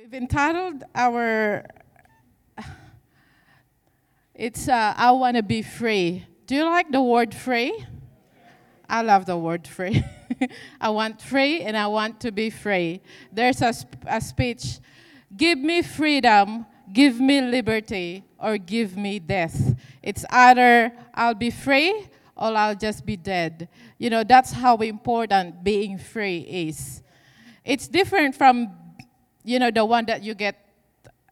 We've entitled our it's uh, I want to be free. Do you like the word free? I love the word free. I want free and I want to be free. There's a, sp- a speech Give me freedom, give me liberty, or give me death. It's either I'll be free or I'll just be dead. You know, that's how important being free is. It's different from, you know, the one that you get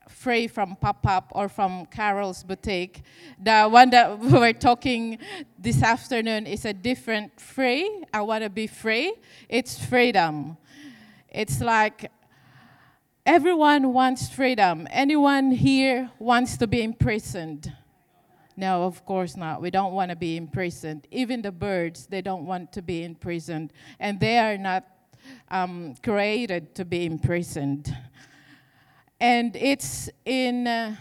free from Pop Up or from Carol's Boutique. The one that we're talking this afternoon is a different free. I want to be free. It's freedom. It's like everyone wants freedom. Anyone here wants to be imprisoned? No, of course not. We don't want to be imprisoned. Even the birds, they don't want to be imprisoned. And they are not um, created to be imprisoned. And it's in uh,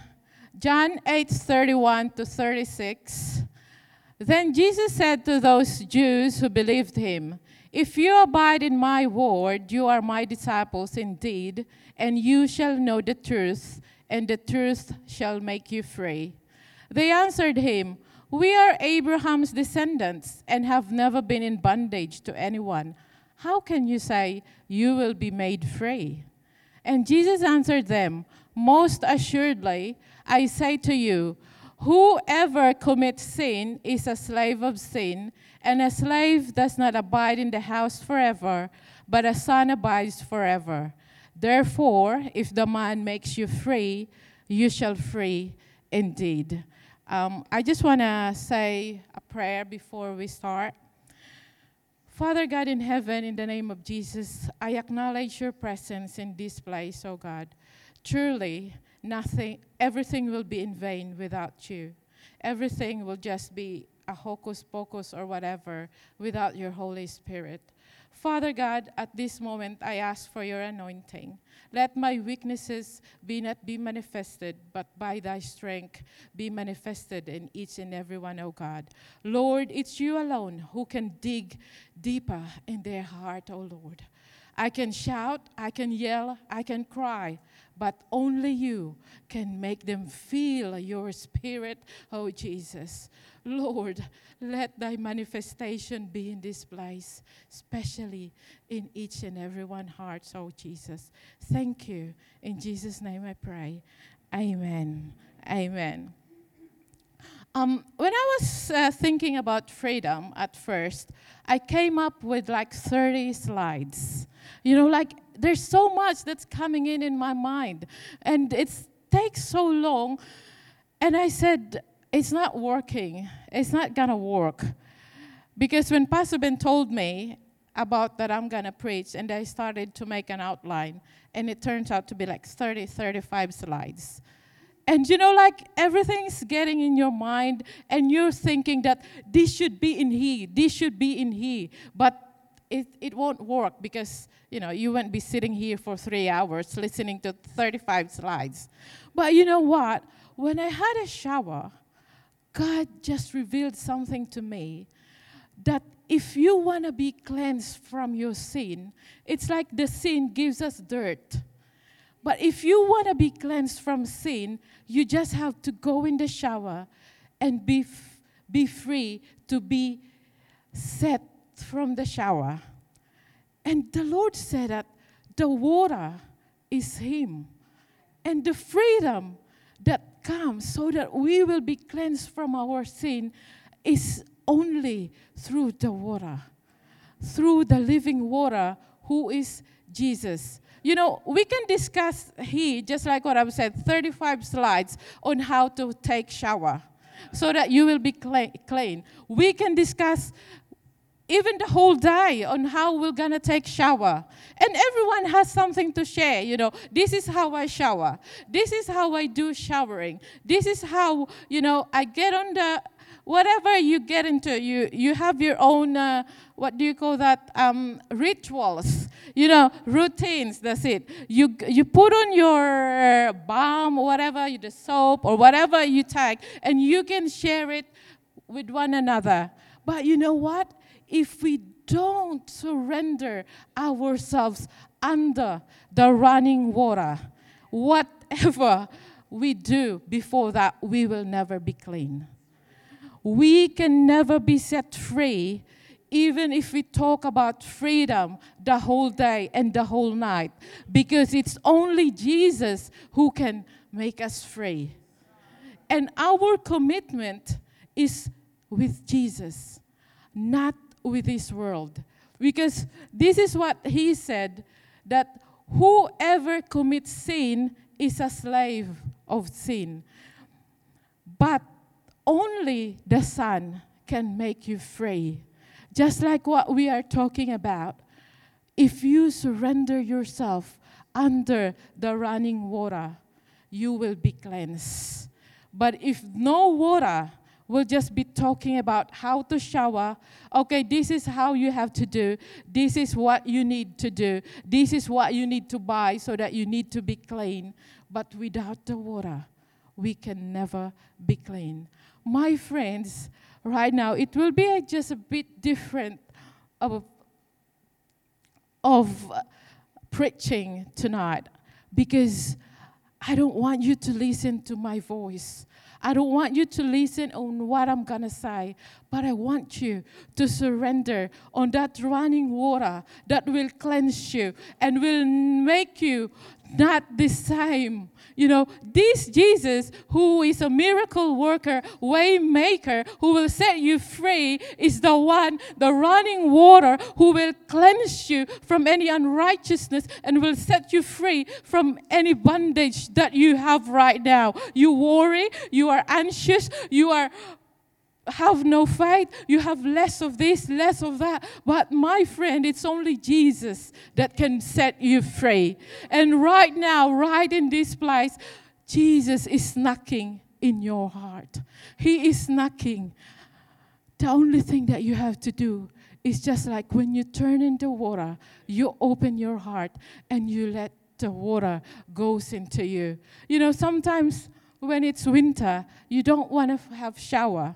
John 8 31 to 36. Then Jesus said to those Jews who believed him, If you abide in my word, you are my disciples indeed, and you shall know the truth, and the truth shall make you free. They answered him, We are Abraham's descendants and have never been in bondage to anyone. How can you say you will be made free? And Jesus answered them, Most assuredly, I say to you, whoever commits sin is a slave of sin, and a slave does not abide in the house forever, but a son abides forever. Therefore, if the man makes you free, you shall free indeed. Um, I just want to say a prayer before we start. Father God in heaven, in the name of Jesus, I acknowledge your presence in this place, oh God. Truly, nothing, everything will be in vain without you. Everything will just be a hocus pocus or whatever without your Holy Spirit. Father God, at this moment I ask for your anointing. Let my weaknesses be not be manifested, but by thy strength be manifested in each and every one, O God. Lord, it's you alone who can dig deeper in their heart, O Lord. I can shout, I can yell, I can cry, but only you can make them feel your spirit, oh Jesus. Lord, let thy manifestation be in this place, especially in each and every one heart, oh Jesus. Thank you. In Jesus' name I pray. Amen. Amen. Um, when I was uh, thinking about freedom at first, I came up with like 30 slides. You know, like there's so much that's coming in in my mind, and it takes so long. And I said, it's not working. It's not gonna work. Because when Pastor Ben told me about that I'm gonna preach, and I started to make an outline, and it turns out to be like 30, 35 slides. And you know, like everything's getting in your mind, and you're thinking that this should be in He, this should be in He. But it, it won't work because, you know, you won't be sitting here for three hours listening to 35 slides. But you know what? When I had a shower, God just revealed something to me that if you want to be cleansed from your sin, it's like the sin gives us dirt. But if you want to be cleansed from sin, you just have to go in the shower and be, f- be free to be set from the shower. And the Lord said that the water is Him. And the freedom that comes so that we will be cleansed from our sin is only through the water, through the living water who is Jesus. You know, we can discuss here, just like what I've said, 35 slides on how to take shower so that you will be clean. We can discuss even the whole day on how we're gonna take shower and everyone has something to share you know this is how i shower this is how i do showering this is how you know i get on the whatever you get into you you have your own uh, what do you call that? Um, rituals you know routines that's it. You you put on your balm whatever the soap or whatever you take and you can share it with one another. But you know what? If we don't surrender ourselves under the running water, whatever we do before that, we will never be clean. We can never be set free, even if we talk about freedom the whole day and the whole night, because it's only Jesus who can make us free. And our commitment is with Jesus, not with this world. Because this is what he said that whoever commits sin is a slave of sin. But only the Son can make you free. Just like what we are talking about. If you surrender yourself under the running water, you will be cleansed. But if no water, we'll just be talking about how to shower. Okay, this is how you have to do. This is what you need to do. This is what you need to buy so that you need to be clean. But without the water, we can never be clean. My friends, right now, it will be just a bit different of, of uh, preaching tonight because I don't want you to listen to my voice. I don't want you to listen on what I'm going to say, but I want you to surrender on that running water that will cleanse you and will make you not the same. You know, this Jesus, who is a miracle worker, way maker, who will set you free, is the one, the running water, who will cleanse you from any unrighteousness and will set you free from any bondage that you have right now. You worry, you are anxious, you are have no faith, you have less of this, less of that. But my friend, it's only Jesus that can set you free. And right now, right in this place, Jesus is knocking in your heart. He is knocking. The only thing that you have to do is just like when you turn into water, you open your heart and you let the water goes into you. You know, sometimes when it's winter, you don't want to have shower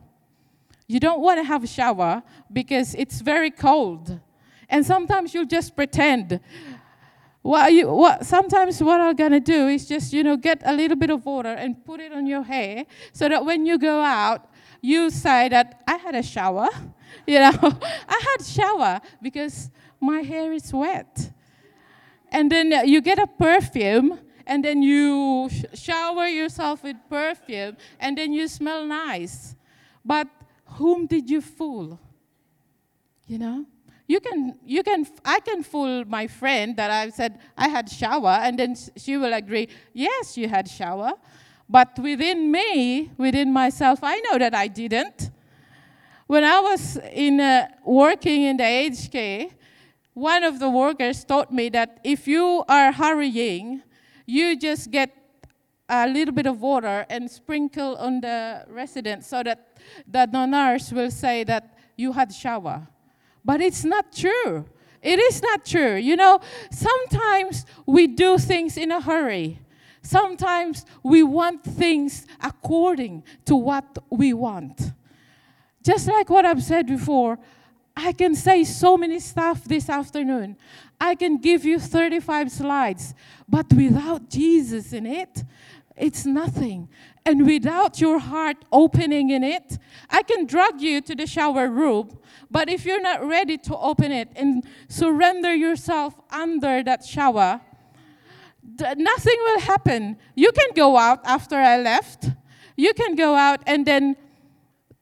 you don't want to have a shower because it's very cold. And sometimes you'll just pretend. What you, what, sometimes what I'm going to do is just, you know, get a little bit of water and put it on your hair so that when you go out, you say that I had a shower. You know, I had shower because my hair is wet. And then you get a perfume and then you sh- shower yourself with perfume and then you smell nice. But whom did you fool? You know? You can, you can, I can fool my friend that I said I had shower, and then she will agree, yes, you had shower. But within me, within myself, I know that I didn't. When I was in uh, working in the care, one of the workers told me that if you are hurrying, you just get a little bit of water and sprinkle on the residents so that the nurse will say that you had shower. But it's not true. It is not true. You know, sometimes we do things in a hurry. Sometimes we want things according to what we want. Just like what I've said before, I can say so many stuff this afternoon. I can give you 35 slides, but without Jesus in it, it's nothing. And without your heart opening in it, I can drag you to the shower room, but if you're not ready to open it and surrender yourself under that shower, th- nothing will happen. You can go out after I left. You can go out and then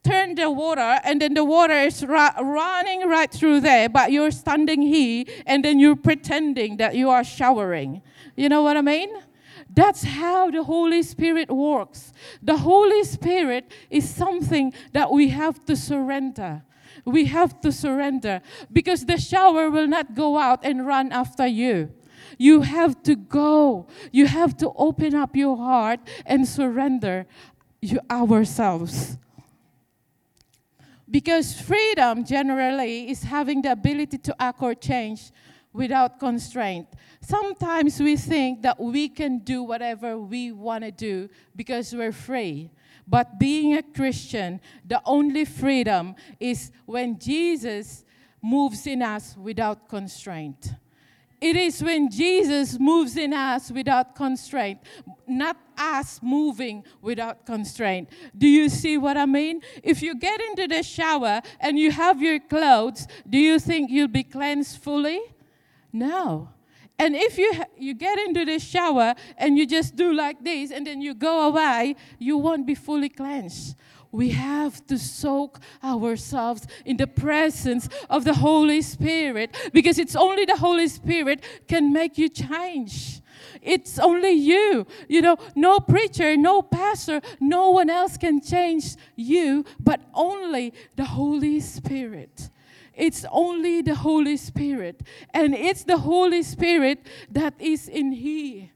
turn the water, and then the water is running right through there, but you're standing here, and then you're pretending that you are showering. You know what I mean? That's how the Holy Spirit works. The Holy Spirit is something that we have to surrender. We have to surrender because the shower will not go out and run after you. You have to go. You have to open up your heart and surrender you, ourselves. Because freedom generally is having the ability to act or change without constraint. Sometimes we think that we can do whatever we want to do because we're free. But being a Christian, the only freedom is when Jesus moves in us without constraint. It is when Jesus moves in us without constraint, not us moving without constraint. Do you see what I mean? If you get into the shower and you have your clothes, do you think you'll be cleansed fully? No. And if you, you get into the shower and you just do like this and then you go away, you won't be fully cleansed we have to soak ourselves in the presence of the Holy Spirit because it's only the Holy Spirit can make you change. It's only you. You know, no preacher, no pastor, no one else can change you, but only the Holy Spirit. It's only the Holy Spirit. And it's the Holy Spirit that is in here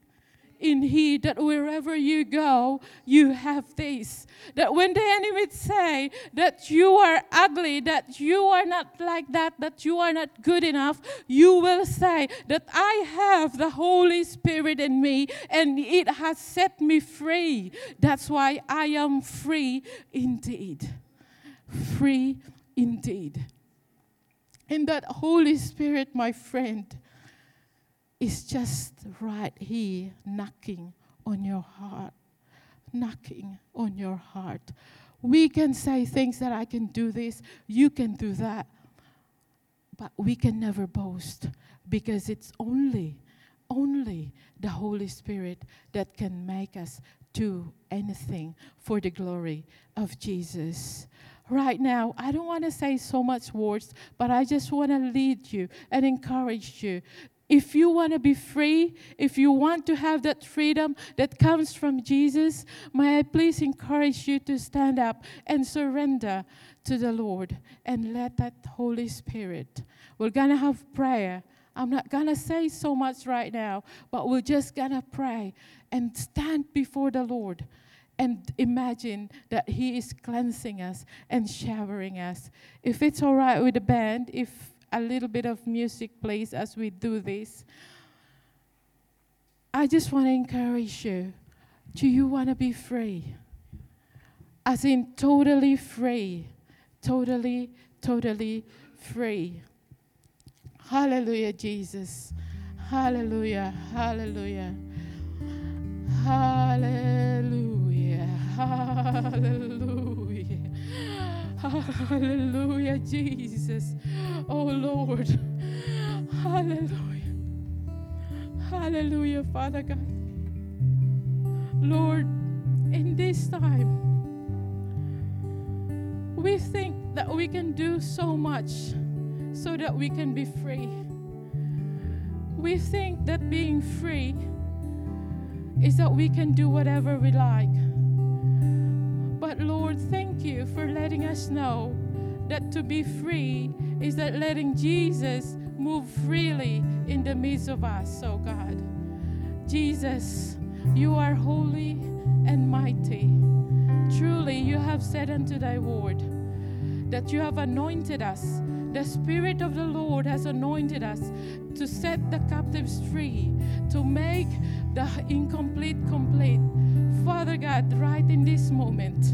in He that wherever you go, you have this. That when the enemy say that you are ugly, that you are not like that, that you are not good enough, you will say that I have the Holy Spirit in me and it has set me free. That's why I am free indeed. Free indeed. And that Holy Spirit, my friend, is just right here knocking on your heart. Knocking on your heart. We can say things that I can do this, you can do that, but we can never boast because it's only, only the Holy Spirit that can make us do anything for the glory of Jesus right now, I don't want to say so much words, but I just want to lead you and encourage you if you want to be free, if you want to have that freedom that comes from Jesus, may I please encourage you to stand up and surrender to the Lord and let that Holy Spirit. We're going to have prayer. I'm not going to say so much right now, but we're just going to pray and stand before the Lord and imagine that He is cleansing us and showering us. If it's all right with the band, if a little bit of music, please, as we do this. I just want to encourage you. Do you want to be free? As in, totally free. Totally, totally free. Hallelujah, Jesus. Hallelujah, hallelujah. Hallelujah, hallelujah. Hallelujah, Jesus. Oh Lord. Hallelujah. Hallelujah, Father God. Lord, in this time, we think that we can do so much so that we can be free. We think that being free is that we can do whatever we like. But Lord, thank you for letting us know that to be free is that letting Jesus move freely in the midst of us, oh God. Jesus, you are holy and mighty. Truly, you have said unto thy word that you have anointed us. The Spirit of the Lord has anointed us to set the captives free, to make the incomplete complete Father God, right in this moment,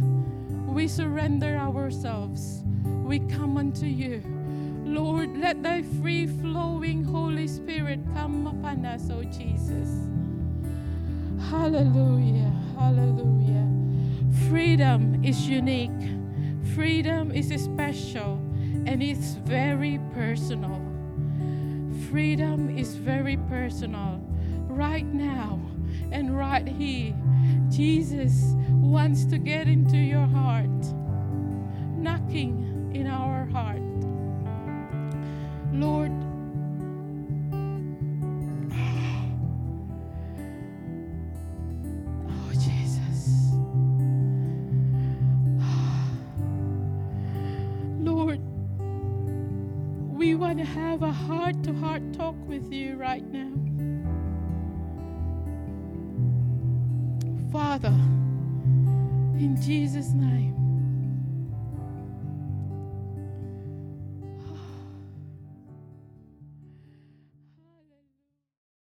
we surrender ourselves. We come unto you. Lord, let thy free flowing Holy Spirit come upon us, O Jesus. Hallelujah, hallelujah. Freedom is unique, freedom is special, and it's very personal. Freedom is very personal. Right now and right here Jesus wants to get into your heart, knocking in our heart. Lord, want to have a heart to heart talk with you right now. Father, in Jesus' name.